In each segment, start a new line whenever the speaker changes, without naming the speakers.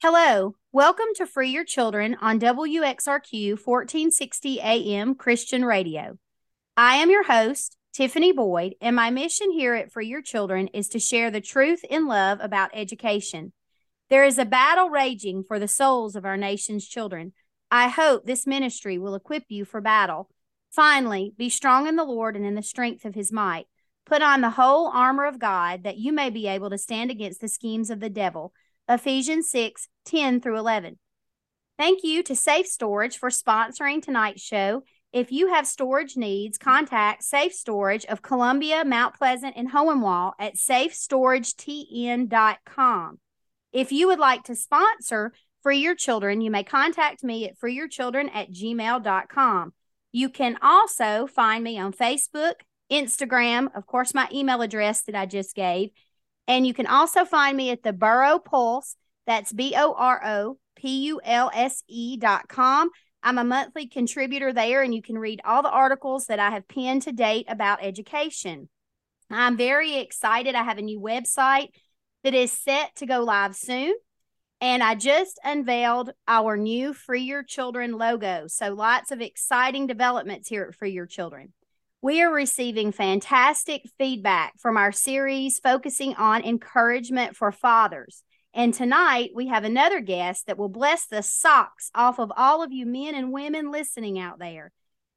Hello, welcome to Free Your Children on WXRQ 1460 AM Christian Radio. I am your host, Tiffany Boyd, and my mission here at Free Your Children is to share the truth in love about education. There is a battle raging for the souls of our nation's children. I hope this ministry will equip you for battle. Finally, be strong in the Lord and in the strength of his might. Put on the whole armor of God that you may be able to stand against the schemes of the devil. Ephesians 6 10 through 11. Thank you to Safe Storage for sponsoring tonight's show. If you have storage needs, contact Safe Storage of Columbia, Mount Pleasant, and Hohenwald at safestoragetn.com. If you would like to sponsor Free Your Children, you may contact me at freeyourchildren at gmail.com. You can also find me on Facebook, Instagram, of course, my email address that I just gave, and you can also find me at the Boro Pulse. That's B O R O P U L S E dot com. I'm a monthly contributor there, and you can read all the articles that I have penned to date about education. I'm very excited. I have a new website that is set to go live soon. And I just unveiled our new Free Your Children logo. So lots of exciting developments here at Free Your Children. We are receiving fantastic feedback from our series focusing on encouragement for fathers. And tonight we have another guest that will bless the socks off of all of you men and women listening out there.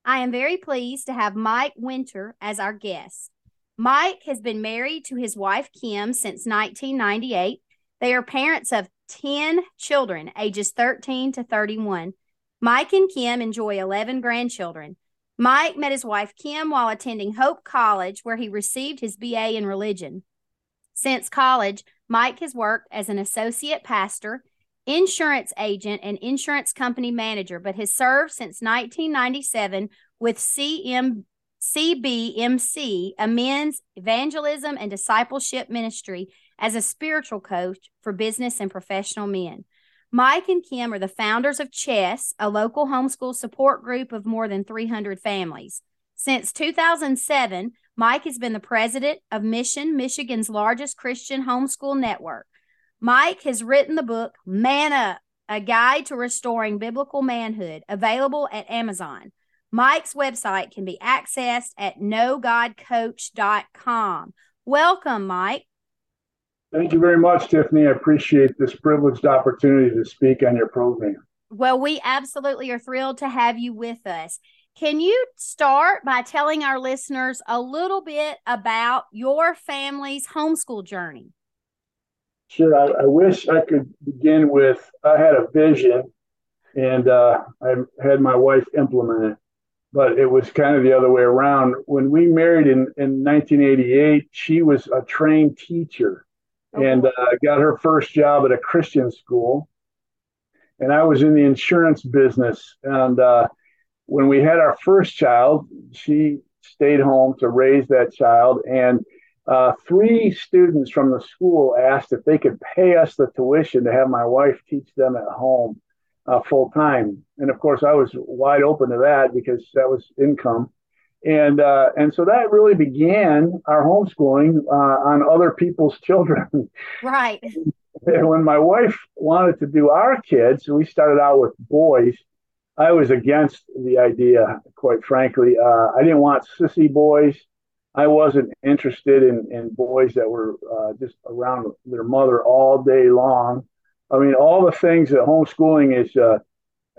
I am very pleased to have Mike Winter as our guest. Mike has been married to his wife Kim since 1998. They are parents of 10 children, ages 13 to 31. Mike and Kim enjoy 11 grandchildren. Mike met his wife Kim while attending Hope College, where he received his BA in religion. Since college, Mike has worked as an associate pastor, insurance agent, and insurance company manager, but has served since 1997 with CM, CBMC, a men's evangelism and discipleship ministry, as a spiritual coach for business and professional men. Mike and Kim are the founders of Chess, a local homeschool support group of more than 300 families. Since 2007, Mike has been the president of MICHN, Michigan's largest Christian homeschool network. Mike has written the book Man Up, a guide to restoring biblical manhood, available at Amazon. Mike's website can be accessed at knowgodcoach.com. Welcome, Mike.
Thank you very much, Tiffany. I appreciate this privileged opportunity to speak on your program.
Well, we absolutely are thrilled to have you with us. Can you start by telling our listeners a little bit about your family's homeschool journey?
Sure. I, I wish I could begin with I had a vision and uh, I had my wife implement it, but it was kind of the other way around. When we married in, in 1988, she was a trained teacher and uh, got her first job at a Christian school. And I was in the insurance business. And uh, when we had our first child, she stayed home to raise that child. And uh, three students from the school asked if they could pay us the tuition to have my wife teach them at home uh, full time. And of course, I was wide open to that because that was income and uh, and so that really began our homeschooling uh, on other people's children.
Right.
and when my wife wanted to do our kids, we started out with boys. I was against the idea, quite frankly. Uh, I didn't want sissy boys. I wasn't interested in, in boys that were uh, just around their mother all day long. I mean, all the things that homeschooling is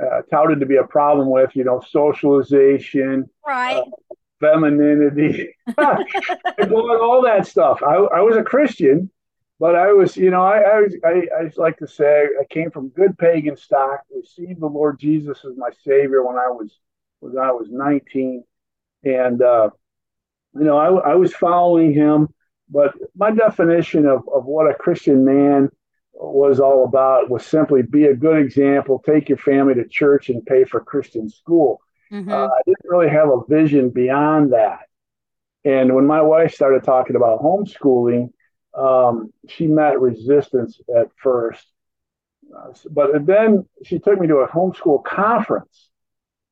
uh, touted to be a problem with, you know, socialization,
right, uh,
femininity, all that stuff. I, I was a Christian, but I was, you know, I, I, I, I like to say I came from good pagan stock. Received the Lord Jesus as my Savior when I was when I was 19, and uh, you know, I, I was following Him. But my definition of, of what a Christian man was all about was simply be a good example, take your family to church, and pay for Christian school. Mm-hmm. Uh, I didn't really have a vision beyond that. And when my wife started talking about homeschooling, um, she met resistance at first. Uh, but then she took me to a homeschool conference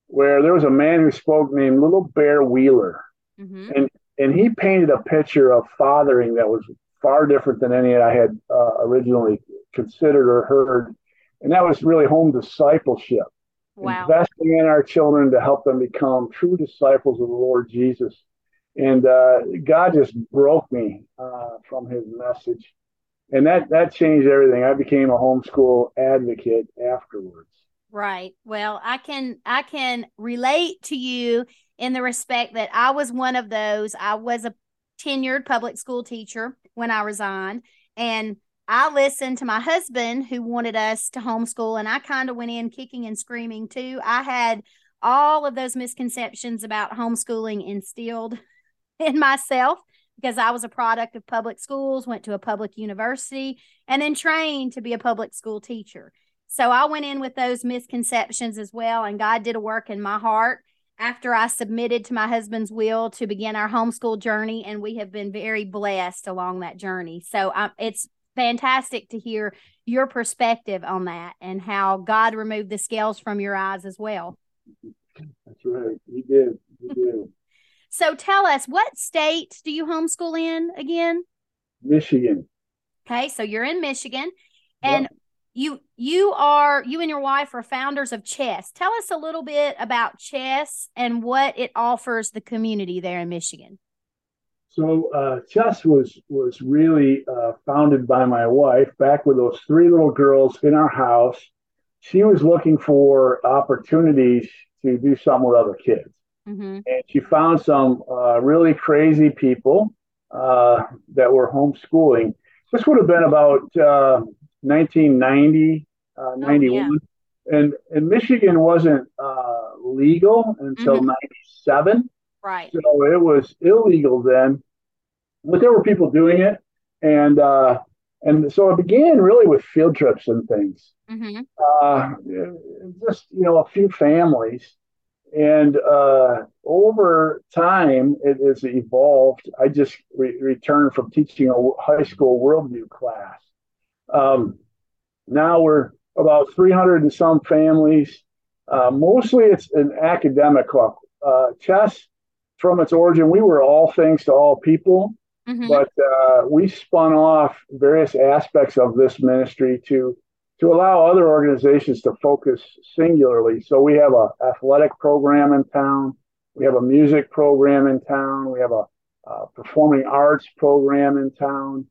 where there was a man who spoke named Little Bear Wheeler. Mm-hmm. And, and he painted a picture of fathering that was far different than any I had uh, originally considered or heard. and that was really home discipleship.
Wow.
Investing in our children to help them become true disciples of the Lord Jesus. And uh, God just broke me uh, from his message. And that, that changed everything. I became a homeschool advocate afterwards.
Right. Well, I can I can relate to you in the respect that I was one of those. I was a tenured public school teacher when I resigned and I listened to my husband who wanted us to homeschool and I kind of went in kicking and screaming too. I had all of those misconceptions about homeschooling instilled in myself because I was a product of public schools, went to a public university, and then trained to be a public school teacher. So I went in with those misconceptions as well, and God did a work in my heart after I submitted to my husband's will to begin our homeschool journey, and we have been very blessed along that journey. So um, it's fantastic to hear your perspective on that and how God removed the scales from your eyes as well.
That's right. He did. He did.
So tell us, what state do you homeschool in again?
Michigan.
Okay, so you're in Michigan, and. You you are you and your wife are founders of Chess. Tell us a little bit about Chess and what it offers the community there in Michigan.
So uh, Chess was was really uh, founded by my wife back with those three little girls in our house. She was looking for opportunities to do something with other kids. Mm-hmm. And she found some uh, really crazy people uh, that were homeschooling. This would have been about uh, 1990, uh, 91. Oh, yeah. And, and Michigan wasn't uh, legal until mm-hmm. 97.
Right.
So it was illegal then. But there were people doing it. And uh, and so it began really with field trips and things. Mm-hmm. just, you know, a few families and uh, over time, it has evolved. I just re- returned from teaching a high school worldview class. Um, now we're about 300 and some families. Uh, mostly it's an academic club. Uh, chess, from its origin, we were all things to all people, mm-hmm. but uh, we spun off various aspects of this ministry to to allow other organizations to focus singularly. So we have a athletic program in town, we have a music program in town, we have a, a performing arts program in town.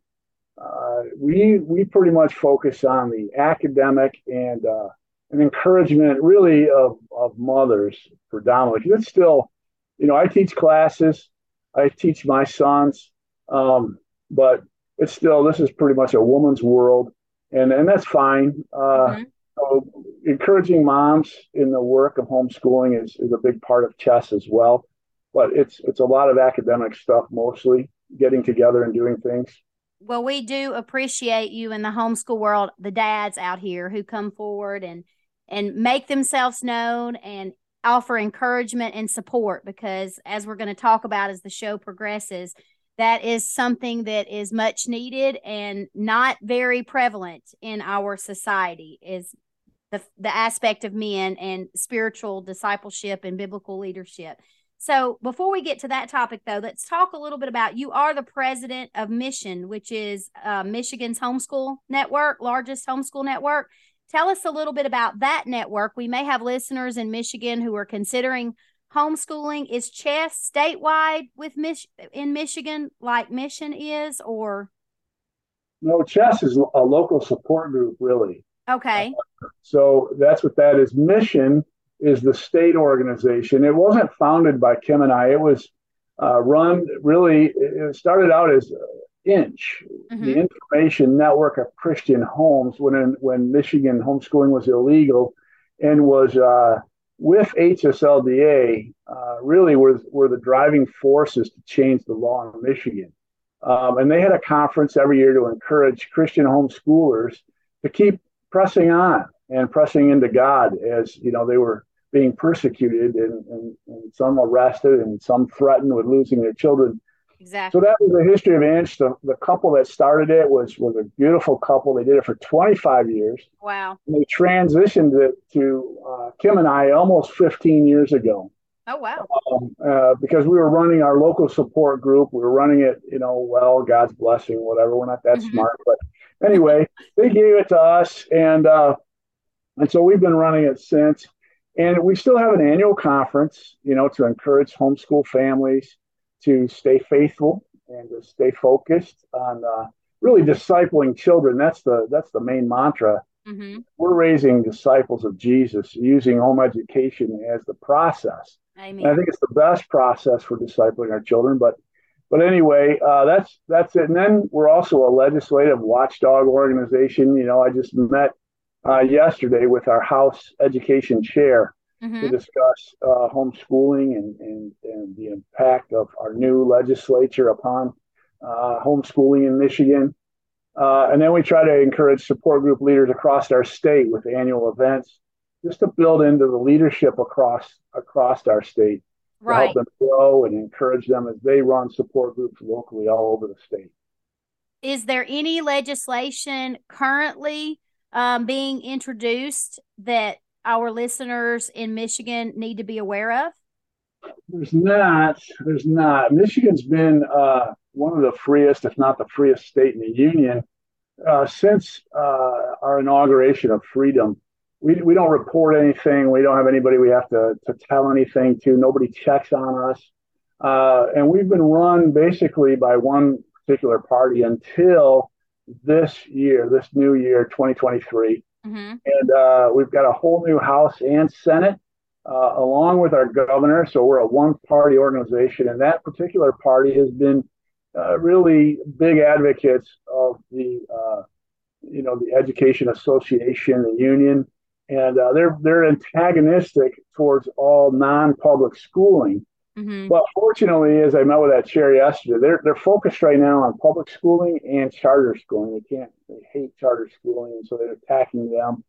Uh, we we pretty much focus on the academic and uh, an encouragement really of, of mothers predominantly. It's still, you know, I teach classes, I teach my sons, um, but it's still this is pretty much a woman's world and and that's fine. Uh, mm-hmm. so encouraging moms in the work of homeschooling is, is a big part of chess as well. But it's it's a lot of academic stuff mostly, getting together and doing things.
Well, we do appreciate you in the homeschool world, the dads out here who come forward and and make themselves known and offer encouragement and support because as we're going to talk about as the show progresses that is something that is much needed and not very prevalent in our society is the, the aspect of men and spiritual discipleship and biblical leadership so before we get to that topic though let's talk a little bit about you are the president of MICHN which is uh, michigan's homeschool network largest homeschool network. Tell us a little bit about that network. We may have listeners in michigan who are considering homeschooling. Is chess statewide with Mich- in michigan like MICHN is or?
No chess is a local support group really.
Okay.
Uh, so that's what that is. MICHN is the state organization it wasn't founded by kim and i it was uh, run really it started out as inch mm-hmm. the information network of christian homes when in, when michigan homeschooling was illegal and was uh, with HSLDA, uh, really were, were the driving forces to change the law in Michigan. Um, and they had a conference every year to encourage Christian homeschoolers to keep pressing on and pressing into God as, you know, they were being persecuted and, and, and some arrested and some threatened with losing their children
Exactly.
So that was the history of Inch. The, the couple that started it was was a beautiful couple. They did it for 25 years.
Wow.
And they transitioned it to uh, Kim and I almost 15 years ago.
Oh wow!
Um, uh, because we were running our local support group, we were running it, you know, well, God's blessing, whatever. We're not that mm-hmm. smart, but anyway, they gave it to us, and uh, And so we've been running it since. And we still have an annual conference, you know, to encourage homeschool families to stay faithful and to stay focused on uh, really discipling children. That's the that's the main mantra. Mm-hmm. We're raising disciples of Jesus using home education as the process. I, mean. I think it's the best process for discipling our children. But but anyway, uh, that's that's it. And then we're also a legislative watchdog organization. You know, I just met uh, yesterday with our House Education Chair mm-hmm. to discuss uh, homeschooling and, and, and the impact of our new legislature upon uh, homeschooling in Michigan. Uh, and then we try to encourage support group leaders across our state with annual events, just to build into the leadership across across our state, right. to help them grow and encourage them as they run support groups locally all over the state.
Is there any legislation currently um, being introduced that our listeners in Michigan need to be aware of?
There's not. There's not. Michigan's been uh, one of the freest, if not the freest state in the union uh, since uh, our inauguration of freedom. We, we don't report anything. We don't have anybody we have to, to tell anything to. Nobody checks on us. Uh, and we've been run basically by one particular party until this year, this new year, 2023. Mm-hmm. And uh, we've got a whole new House and Senate, uh, along with our governor. So we're a one party organization. And that particular party has been uh, really big advocates of the, uh, you know, the Education Association, the union. And uh, they're they're antagonistic towards all non-public schooling, Mm-hmm. But fortunately, as I met with that chair yesterday, they're they're focused right now on public schooling and charter schooling. They can't they hate charter schooling, and so they're attacking them.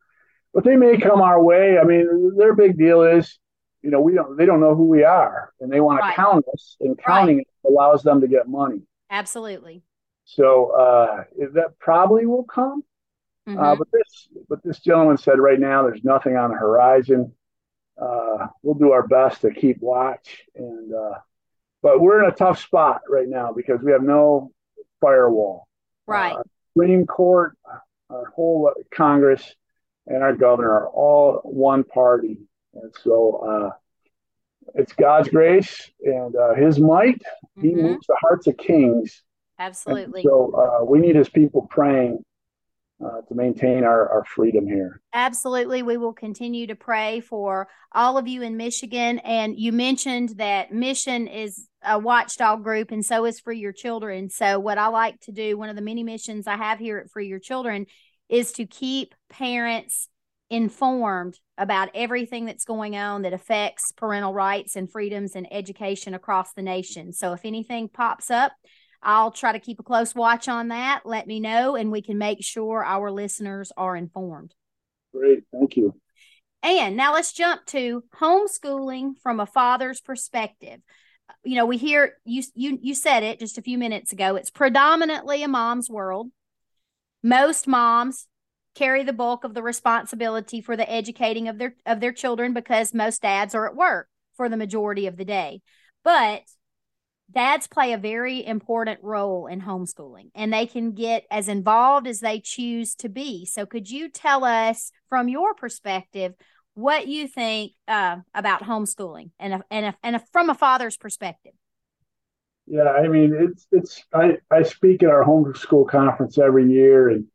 But they may come our way. I mean, their big deal is, you know, we don't they don't know who we are, and they want right. to count us, and counting right. allows them to get money.
Absolutely.
So uh, that probably will come. Uh, mm-hmm. Uh, but this but this gentleman said right now there's nothing on the horizon uh, we'll do our best to keep watch. And uh, but we're in a tough spot right now because we have no firewall.
Right. Uh,
Supreme Court, our whole Congress, and our governor are all one party, and so uh, it's God's grace and uh, His might. Mm-hmm. He moves the hearts of kings.
Absolutely.
And so uh, we need His people praying uh, to maintain our, our freedom here.
Absolutely. We will continue to pray for all of you in Michigan. And you mentioned that MICHN is a watchdog group, and so is Free Your Children. So, what I like to do, one of the many missions I have here at Free Your Children, is to keep parents informed about everything that's going on that affects parental rights and freedoms and education across the nation. So, if anything pops up, I'll try to keep a close watch on that. Let me know, and we can make sure our listeners are informed.
Great. Thank you.
And now let's jump to homeschooling from a father's perspective. You know, we hear you you you said it just a few minutes ago. It's predominantly a mom's world. Most moms carry the bulk of the responsibility for the educating of their of their children because most dads are at work for the majority of the day. But dads play a very important role in homeschooling and they can get as involved as they choose to be. So, could you tell us from your perspective what you think uh, about homeschooling and a, and a, and a, from a father's perspective?
Yeah, I mean, it's it's I, I speak at our homeschool conference every year and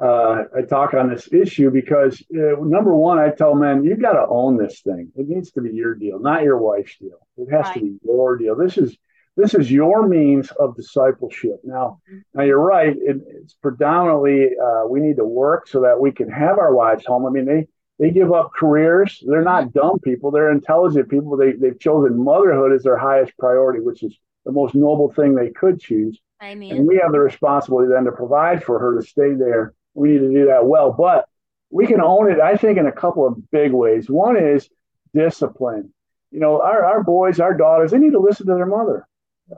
uh, I talk on this issue because uh, number one, I tell men you got to own this thing. It needs to be your deal, not your wife's deal. It has right. to be your deal. This is this is your means of discipleship. Now, now you're right. It, it's predominantly uh, we need to work so that we can have our wives home. I mean, they they give up careers. They're not dumb people. They're intelligent people. They they've chosen motherhood as their highest priority, which is the most noble thing they could choose.
I mean,
and we have the responsibility then to provide for her to stay there. We need to do that well, but we can own it. I think in a couple of big ways. One is discipline. You know, our, our boys, our daughters, they need to listen to their mother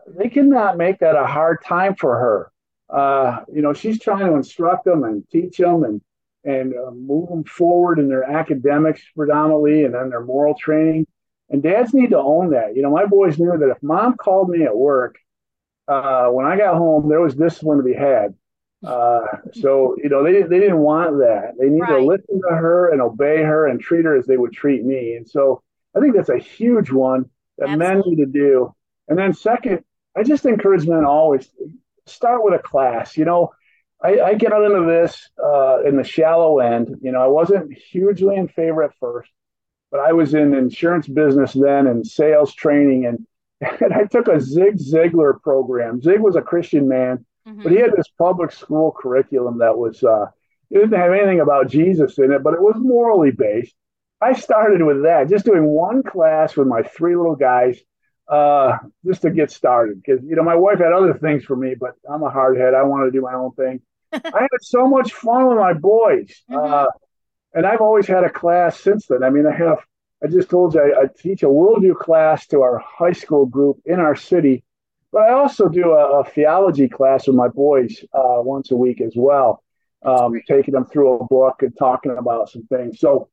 they cannot make that a hard time for her. Uh, you know, she's trying to instruct them and teach them and and uh, move them forward in their academics predominantly and then their moral training. And dads need to own that. You know, my boys knew that if mom called me at work, uh, when I got home, there was discipline to be had. Uh, so you know they they didn't want that. They need right. to listen to her and obey her and treat her as they would treat me. And so I think that's a huge one that Absolutely. men need to do. And then second, I just encourage men always start with a class. You know, I, I get into this uh, in the shallow end. You know, I wasn't hugely in favor at first, but I was in insurance business then and sales training, and and I took a Zig Ziglar program. Zig was a Christian man, mm-hmm. but he had this public school curriculum that was uh, it didn't have anything about Jesus in it, but it was morally based. I started with that, just doing one class with my three little guys uh, just to get started. Because you know, my wife had other things for me, but I'm a hardhead. I want to do my own thing. I had so much fun with my boys, mm-hmm. uh, and I've always had a class since then. I mean, I have. I just told you I, I teach a worldview class to our high school group in our city, but I also do a, a theology class with my boys uh, once a week as well, um, taking them through a book and talking about some things. So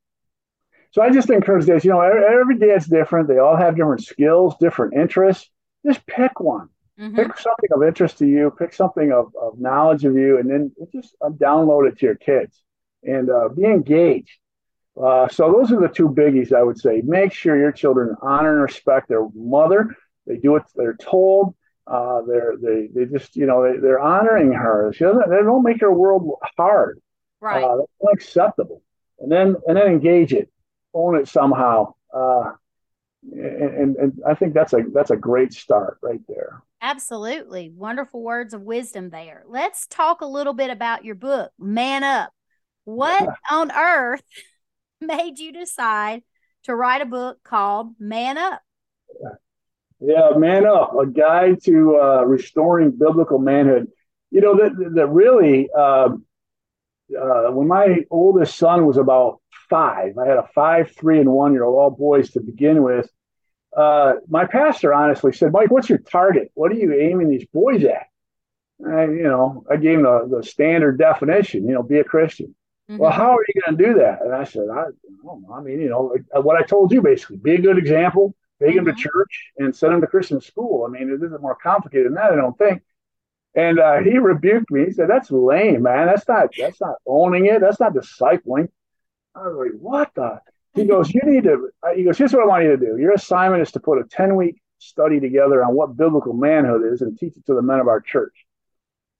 so I just encourage this. You know, every, dad's different. They all have different skills, different interests. Just pick one. Mm-hmm. Pick something of interest to you. Pick something of, of knowledge of you, and then just uh, download it to your kids and uh, be engaged. Uh, so those are the two biggies I would say. Make sure your children honor and respect their mother. They do what they're told. Uh, they're they they just you know they, they're honoring her. She doesn't, they don't make her world hard.
Right. Uh,
that's unacceptable. And then and then engage it own it somehow. Uh, and, and I think that's a that's a great start right there.
Absolutely. Wonderful words of wisdom there. Let's talk a little bit about your book, Man Up. What on earth made you decide to write a book called Man Up?
Yeah, Man Up, a guide to uh, restoring biblical manhood. You know, that, that really, uh, uh, when my oldest son was about five. I had a five, three, and one year old, all boys to begin with. Uh, my pastor honestly said, Mike, what's your target? What are you aiming these boys at? And, you know, I gave him the, the standard definition, you know, be a Christian. Mm-hmm. Well, how are you going to do that? And I said, I, I don't know. I mean, you know, what I told you basically, be a good example, take mm-hmm. them to church and send them to Christian school. I mean, it isn't more complicated than that, I don't think. And uh, he rebuked me. He said, "That's lame, man. That's not. That's not owning it. That's not discipling." I was like, what the? He goes, you need to, he goes, here's what I want you to do. Your assignment is to put a 10 week study together on what biblical manhood is and teach it to the men of our church.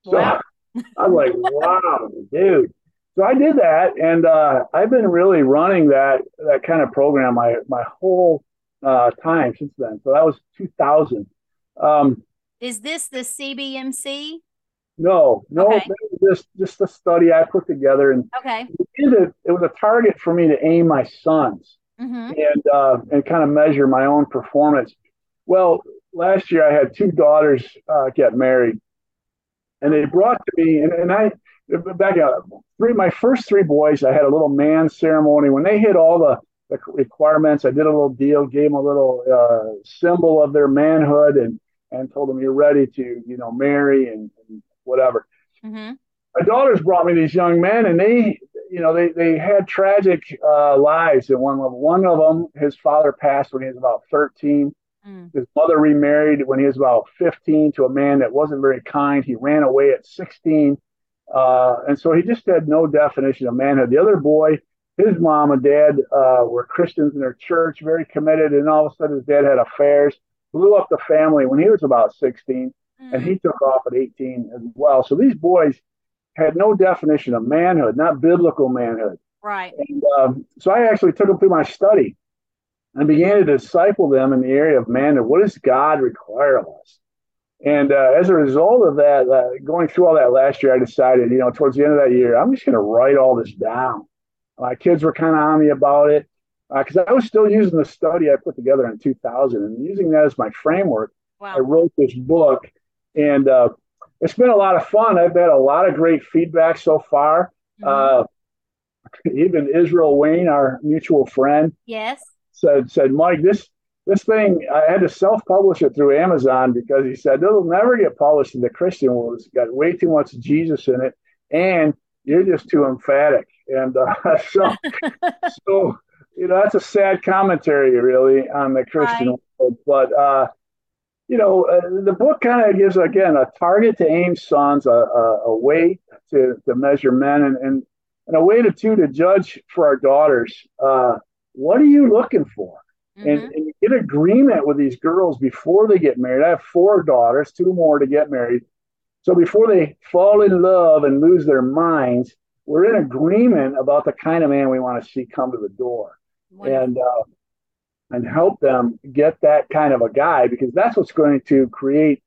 So wow. I was like, wow, dude. So I did that, and uh, I've been really running that that kind of program my my whole uh, time since then. So that was 2000. Um,
is this the CBMC?
No, no, okay. just just the study I put together, and
okay,
it, it was a target for me to aim my sons mm-hmm. and uh, and kind of measure my own performance. Well, last year I had two daughters uh, get married, and they brought to me, and, and I back up three my first three boys. I had a little man ceremony when they hit all the the requirements. I did a little deal, gave them a little uh, symbol of their manhood, and and told them you're ready to you know marry and, and whatever. Mm-hmm. My daughters brought me these young men, and they, you know, they they had tragic uh, lives at one level. One of them, his father passed when he was about 13. Mm. His mother remarried when he was about 15 to a man that wasn't very kind. He ran away at 16. Uh, and so he just had no definition of manhood. The other boy, his mom and dad uh, were Christians in their church, very committed, and all of a sudden his dad had affairs, blew up the family when he was about 16 mm. and he took off at 18 as well. So these boys had no definition of manhood, not biblical manhood.
Right.
And um, so I actually took them through my study and began to disciple them in the area of manhood. What does God require of us? And uh, as a result of that, uh, going through all that last year, I decided, you know, towards the end of that year, I'm just going to write all this down. My kids were kind of on me about it because uh, I was still using the study I put together in 2000 and using that as my framework. Wow. I wrote this book and uh, it's been a lot of fun. I've had a lot of great feedback so far. Mm-hmm. Uh, even Israel Wayne, our mutual friend,
yes,
said said Mike, this this thing I had to self publish it through Amazon because he said it'll never get published in the Christian world. It's got way too much Jesus in it, and you're just too emphatic. And uh, so, so you know that's a sad commentary really on the Christian right. world. But uh, you know, uh, the book kind of gives again a target to aim sons, a, a, a way to, to measure men, and, and and a way to two to judge for our daughters. Uh, what are you looking for? Mm-hmm. And, and get agreement with these girls before they get married. I have four daughters, two more to get married. So before they fall in love and lose their minds, we're in agreement about the kind of man we want to see come to the door, Wonderful. and uh, and help them get that kind of a guy because that's what's going to create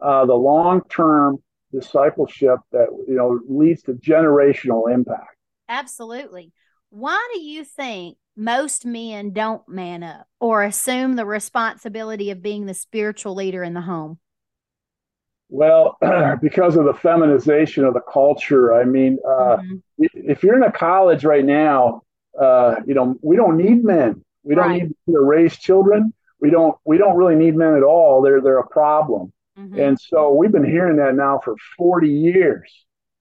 uh, the long term discipleship that you know leads to generational impact.
Absolutely. Why do you think most men don't man up or assume the responsibility of being the spiritual leader in the home?
Well, because of the feminization of the culture. I mean, uh, mm-hmm. if you're in a college right now, uh, you know, we don't need men. We don't right. need to raise children. We don't. We don't really need men at all. They're they're a problem. Mm-hmm. And so we've been hearing that now for 40 years.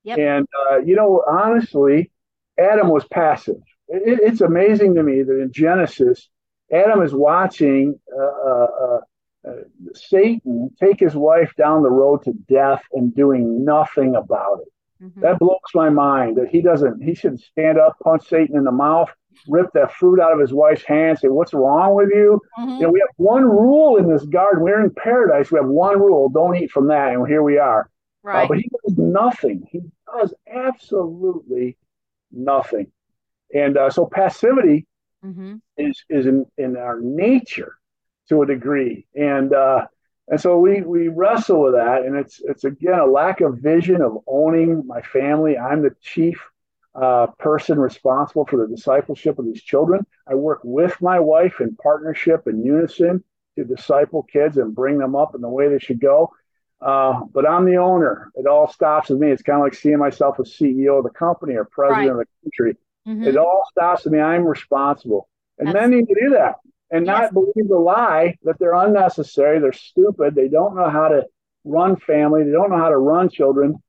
Yep. And uh, you know, honestly, Adam was passive. It, it's amazing to me that in Genesis, Adam is watching uh, uh, uh, Satan take his wife down the road to death and doing nothing about it. Mm-hmm. That blows my mind that he doesn't, he should stand up, punch Satan in the mouth, rip that fruit out of his wife's hand, say, What's wrong with you? Mm-hmm. you know, we have one rule in this garden. We're in paradise. We have one rule don't eat from that. And here we are.
Uh, right.
Uh, but he does nothing. He does absolutely nothing. And uh, so passivity mm-hmm. is is in, in our nature to a degree, and uh, and so we we wrestle with that, and it's it's again a lack of vision of owning my family. I'm the chief uh, person responsible for the discipleship of these children. I work with my wife in partnership and unison to disciple kids and bring them up in the way they should go. Uh, but I'm the owner. It all stops with me. It's kind of like seeing myself as CEO of the company or president right. of the country. Mm-hmm. It all stops with me. I'm responsible. And That's- men need to do that and yes. not believe the lie that they're unnecessary, they're stupid, they don't know how to run family, they don't know how to run children.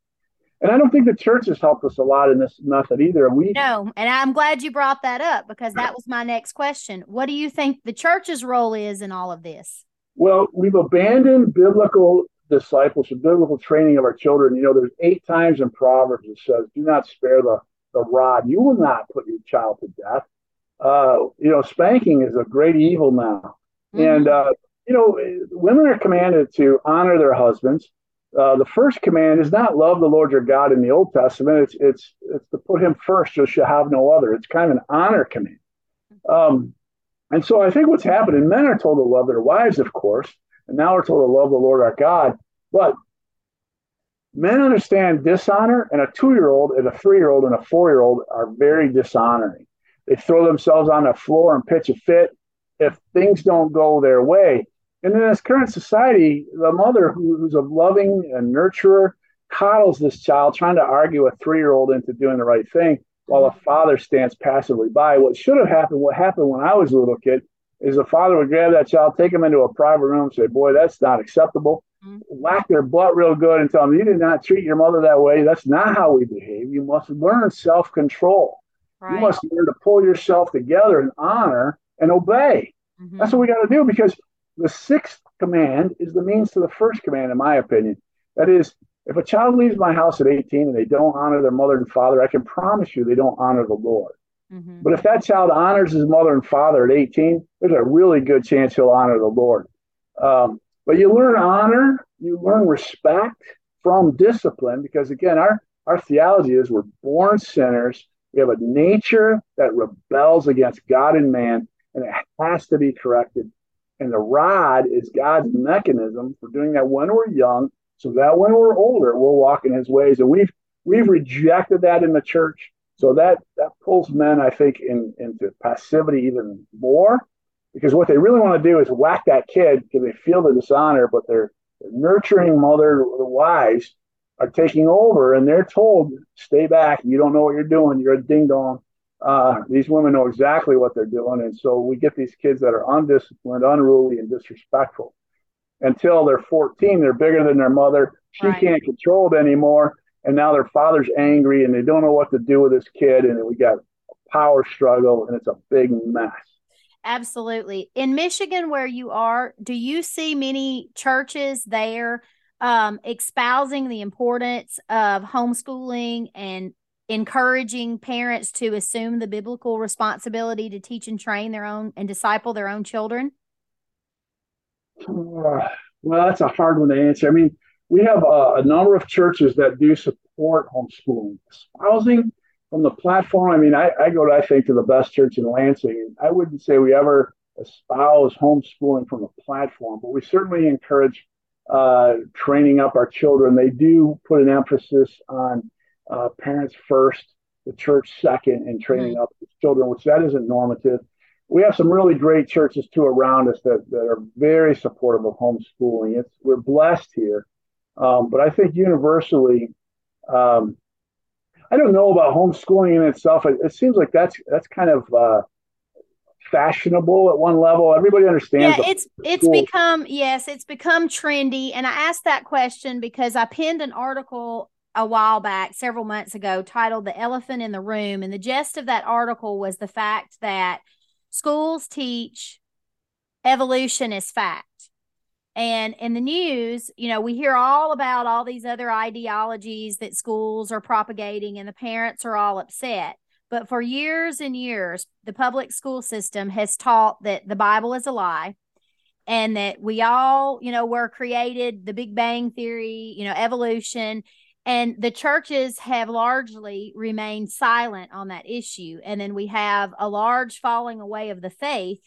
And I don't think the church has helped us a lot in this method either. We
No, and I'm glad you brought that up because that was my next question. What do you think the church's role is in all of this?
Well, we've abandoned biblical discipleship, biblical training of our children. You know, there's eight times in Proverbs it says, "Do not spare the the rod. You will not put your child to death." Uh, you know, spanking is a great evil now, mm-hmm. and uh, you know, women are commanded to honor their husbands. Uh, the first command is not love the Lord your God in the Old Testament. It's it's it's to put Him first. You shall have no other. It's kind of an honor command. Um, and so I think what's happening, men are told to love their wives, of course, and now we're told to love the Lord our God. But men understand dishonor, and a two year old and a three year old and a four year old are very dishonoring. They throw themselves on the floor and pitch a fit if things don't go their way. And in this current society, the mother who, who's a loving and nurturer coddles this child, trying to argue a three year old into doing the right thing, while the father stands passively by. What should have happened, what happened when I was a little kid, is the father would grab that child, take him into a private room, say, Boy, that's not acceptable mm-hmm. whack their butt real good and tell them, you did not treat your mother that way. That's not how we behave. You must learn self control. Right. You must learn to pull yourself together and honor and obey. Mm-hmm. That's what we got to do because the sixth command is the means to the first command, in my opinion. That is, if a child leaves my house at 18 and they don't honor their mother and father, I can promise you they don't honor the Lord. Mm-hmm. But if that child honors his mother and father at 18, there's a really good chance he'll honor the Lord. Um, but you learn honor, you learn respect from discipline because, again, our, our theology is we're born sinners. We have a nature that rebels against God and man, and it has to be corrected. And the rod is God's mechanism for doing that when we're young, so that when we're older, we'll walk in his ways. And we've we've rejected that in the church. So that that pulls men, I think, in, into passivity even more because what they really want to do is whack that kid because they feel the dishonor, but their, their nurturing mother, the wives, are taking over and they're told, stay back. You don't know what you're doing. You're a ding dong. Uh, these women know exactly what they're doing. And so we get these kids that are undisciplined, unruly, and disrespectful. Until they're 14, they're bigger than their mother. She right. can't control it anymore. And now their father's angry and they don't know what to do with this kid. And we got a power struggle and it's a big mess.
Absolutely. In Michigan, where you are, do you see many churches there um, espousing the importance of homeschooling and encouraging parents to assume the biblical responsibility to teach and train their own and disciple their own children?
Well, that's a hard one to answer. I mean, we have a, a number of churches that do support homeschooling. Espousing from the platform, I mean, I, I go, to, I think, to the best church in Lansing. I wouldn't say we ever espouse homeschooling from the platform, but we certainly encourage uh, training up our children. They do put an emphasis on uh, parents first, the church second, and training mm-hmm. up children, which that isn't normative. We have some really great churches too around us that, that are very supportive of homeschooling. It's we're blessed here, um, but I think universally, um, I don't know about homeschooling in itself. It, it seems like that's that's kind of uh, fashionable at one level. Everybody understands.
Yeah, it's it's become yes, it's become trendy. And I asked that question because I pinned an article a while back, several months ago, titled "The Elephant in the Room," and the gist of that article was the fact that schools teach evolution is fact. And in the news, you know, we hear all about all these other ideologies that schools are propagating, and the parents are all upset. But for years and years, the public school system has taught that the Bible is a lie and that we all, you know, were created, the Big Bang Theory, you know, evolution. And the churches have largely remained silent on that issue. And then we have a large falling away of the faith.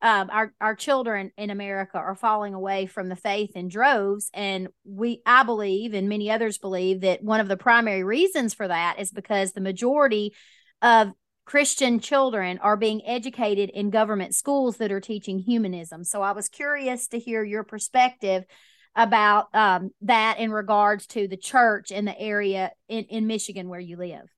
Um, our our children in America are falling away from the faith in droves, and we I believe, and many others believe, that one of the primary reasons for that is because the majority of Christian children are being educated in government schools that are teaching humanism. So I was curious to hear your perspective about um, that in regards to the church in the area in, in Michigan where you live.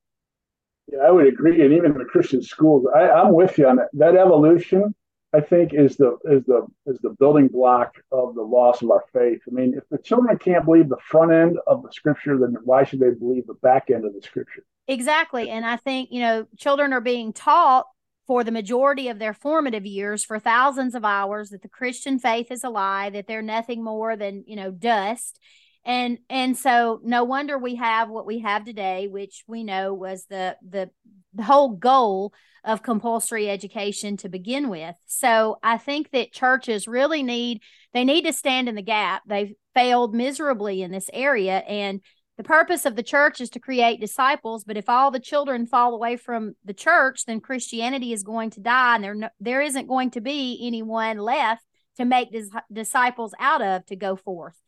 Yeah, I would agree. And even the Christian schools, I, I'm with you on that. That evolution I think is the is the is the building block of the loss of our faith. I mean, if the children can't believe the front end of the scripture, then why should they believe the back end of the scripture?
Exactly. And I think, you know, children are being taught for the majority of their formative years for thousands of hours that the Christian faith is a lie, that they're nothing more than, you know, dust. And and so no wonder we have what we have today, which we know was the the the whole goal of compulsory education to begin with. So I think that churches really need they need to stand in the gap. They've failed miserably in this area and the purpose of the church is to create disciples, but if all the children fall away from the church, then Christianity is going to die and there no, there isn't going to be anyone left to make dis- disciples out of to go forth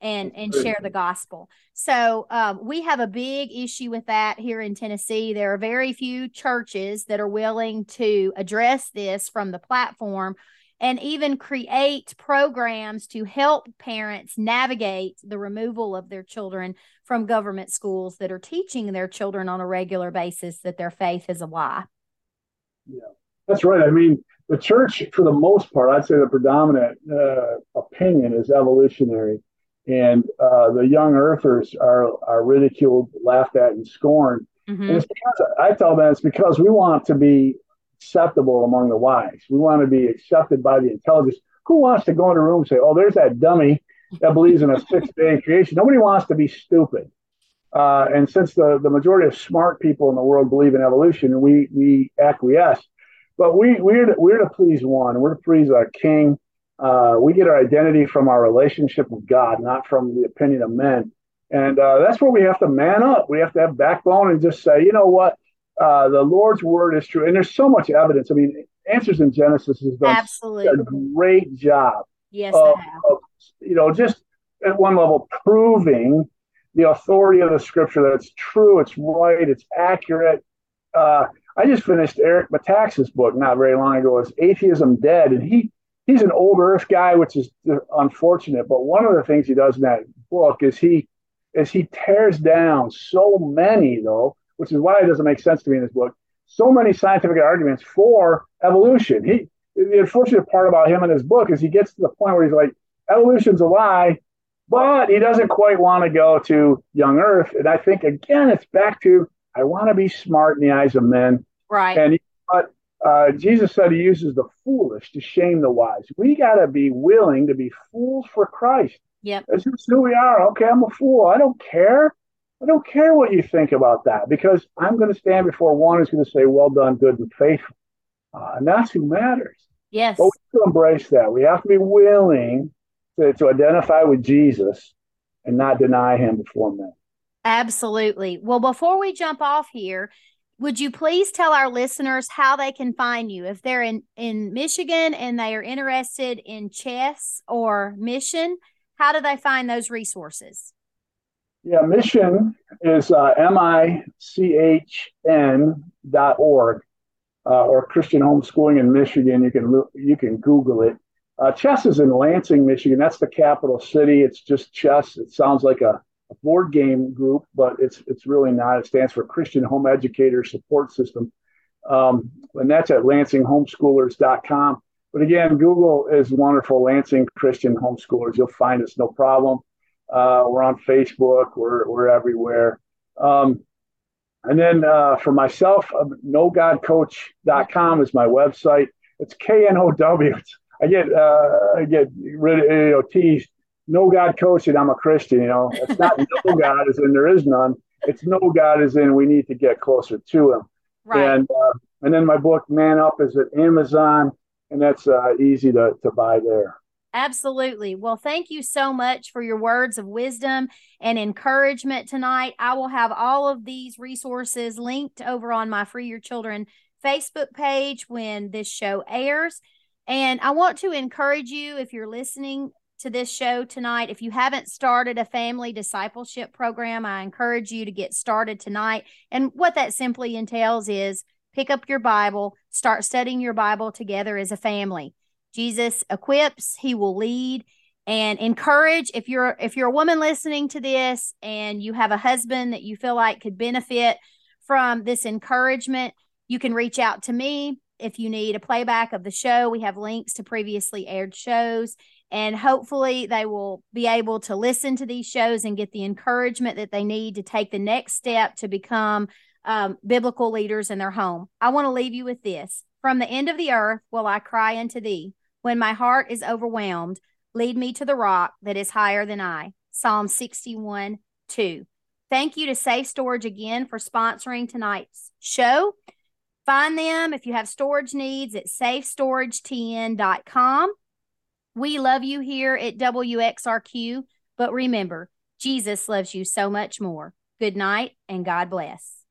and and share the gospel. So um, we have a big issue with that here in Tennessee. There are very few churches that are willing to address this from the platform and even create programs to help parents navigate the removal of their children from government schools that are teaching their children on a regular basis that their faith is a lie.
Yeah, that's right. I mean, the church, for the most part, I'd say the predominant uh, opinion is evolutionary and uh, the young earthers are are ridiculed, laughed at, and scorned. Mm-hmm. And it's because I tell them it's because we want to be acceptable among the wise. We want to be accepted by the intelligence. Who wants to go in a room and say, "Oh, there's that dummy that believes in a six-day creation"? Nobody wants to be stupid. Uh, and since the, the majority of smart people in the world believe in evolution, we we acquiesce. But we we're to, we're to please one. We're to please our King uh, we get our identity from our relationship with God, not from the opinion of men. And uh, that's where we have to man up. We have to have backbone and just say, you know what? Uh, the Lord's word is true. And there's so much evidence. I mean, Answers in Genesis has done Absolutely. a great job.
Yes, of, of,
you know, just at one level, proving the authority of the scripture that it's true, it's right, it's accurate. Uh, I just finished Eric Metaxas' book not very long ago. Is Atheism Dead. And he he's an old Earth guy, which is unfortunate. But one of the things he does in that book is he is he tears down so many though, which is why it doesn't make sense to me in this book. So many scientific arguments for evolution. He the unfortunate part about him in his book is he gets to the point where he's like, evolution's a lie, but he doesn't quite want to go to young Earth. And I think again, it's back to I want to be smart in the eyes of men.
Right.
And but uh, Jesus said he uses the foolish to shame the wise. We got to be willing to be fools for Christ.
Yep.
That's just who we are. Okay, I'm a fool. I don't care. I don't care what you think about that because I'm going to stand before one who's going to say, Well done, good and faithful. Uh, and that's who matters.
Yes.
But we have to embrace that. We have to be willing to, to identify with Jesus and not deny him before men.
Absolutely. Well, before we jump off here, would you please tell our listeners how they can find you if they're in in Michigan and they are interested in chess or MICHN? How do they find those resources?
Yeah, MICHN is uh, M-I-C-H-N dot org uh, or Christian Homeschooling in Michigan. You can you can Google it. Uh, chess is in Lansing, Michigan. That's the capital city. It's just chess. It sounds like a, a board game group, but it's it's really not. It stands for Christian Home Educator Support System, um, and that's at LansingHomeschoolers.com. But again, Google is wonderful. Lansing Christian Homeschoolers. You'll find us no problem. Uh, we're on Facebook. We're we're everywhere. Um, and then uh, for myself, uh, knowgodcoach.com is my website. It's K N O W. I get uh, I get rid of you know teased. No God coach, and I'm a Christian. You know, it's not no God as in there is none. It's no God as in we need to get closer to Him.
Right.
And uh, and then my book Man Up is at Amazon, and that's uh, easy to to buy there.
Absolutely. Well, thank you so much for your words of wisdom and encouragement tonight. I will have all of these resources linked over on my Free Your Children Facebook page when this show airs. And I want to encourage you if you're listening to this show tonight, if you haven't started a family discipleship program, I encourage you to get started tonight. And what that simply entails is pick up your Bible, start studying your Bible together as a family. Jesus equips, he will lead and encourage if you're if you're a woman listening to this and you have a husband that you feel like could benefit from this encouragement, you can reach out to me if you need a playback of the show. We have links to previously aired shows and hopefully they will be able to listen to these shows and get the encouragement that they need to take the next step to become um, biblical leaders in their home. I want to leave you with this. From the end of the earth will I cry unto thee. When my heart is overwhelmed, lead me to the rock that is higher than I. Psalm 61 2. Thank you to Safe Storage again for sponsoring tonight's show. Find them if you have storage needs at safestoragetn.com. We love you here at WXRQ, but remember, Jesus loves you so much more. Good night and God bless.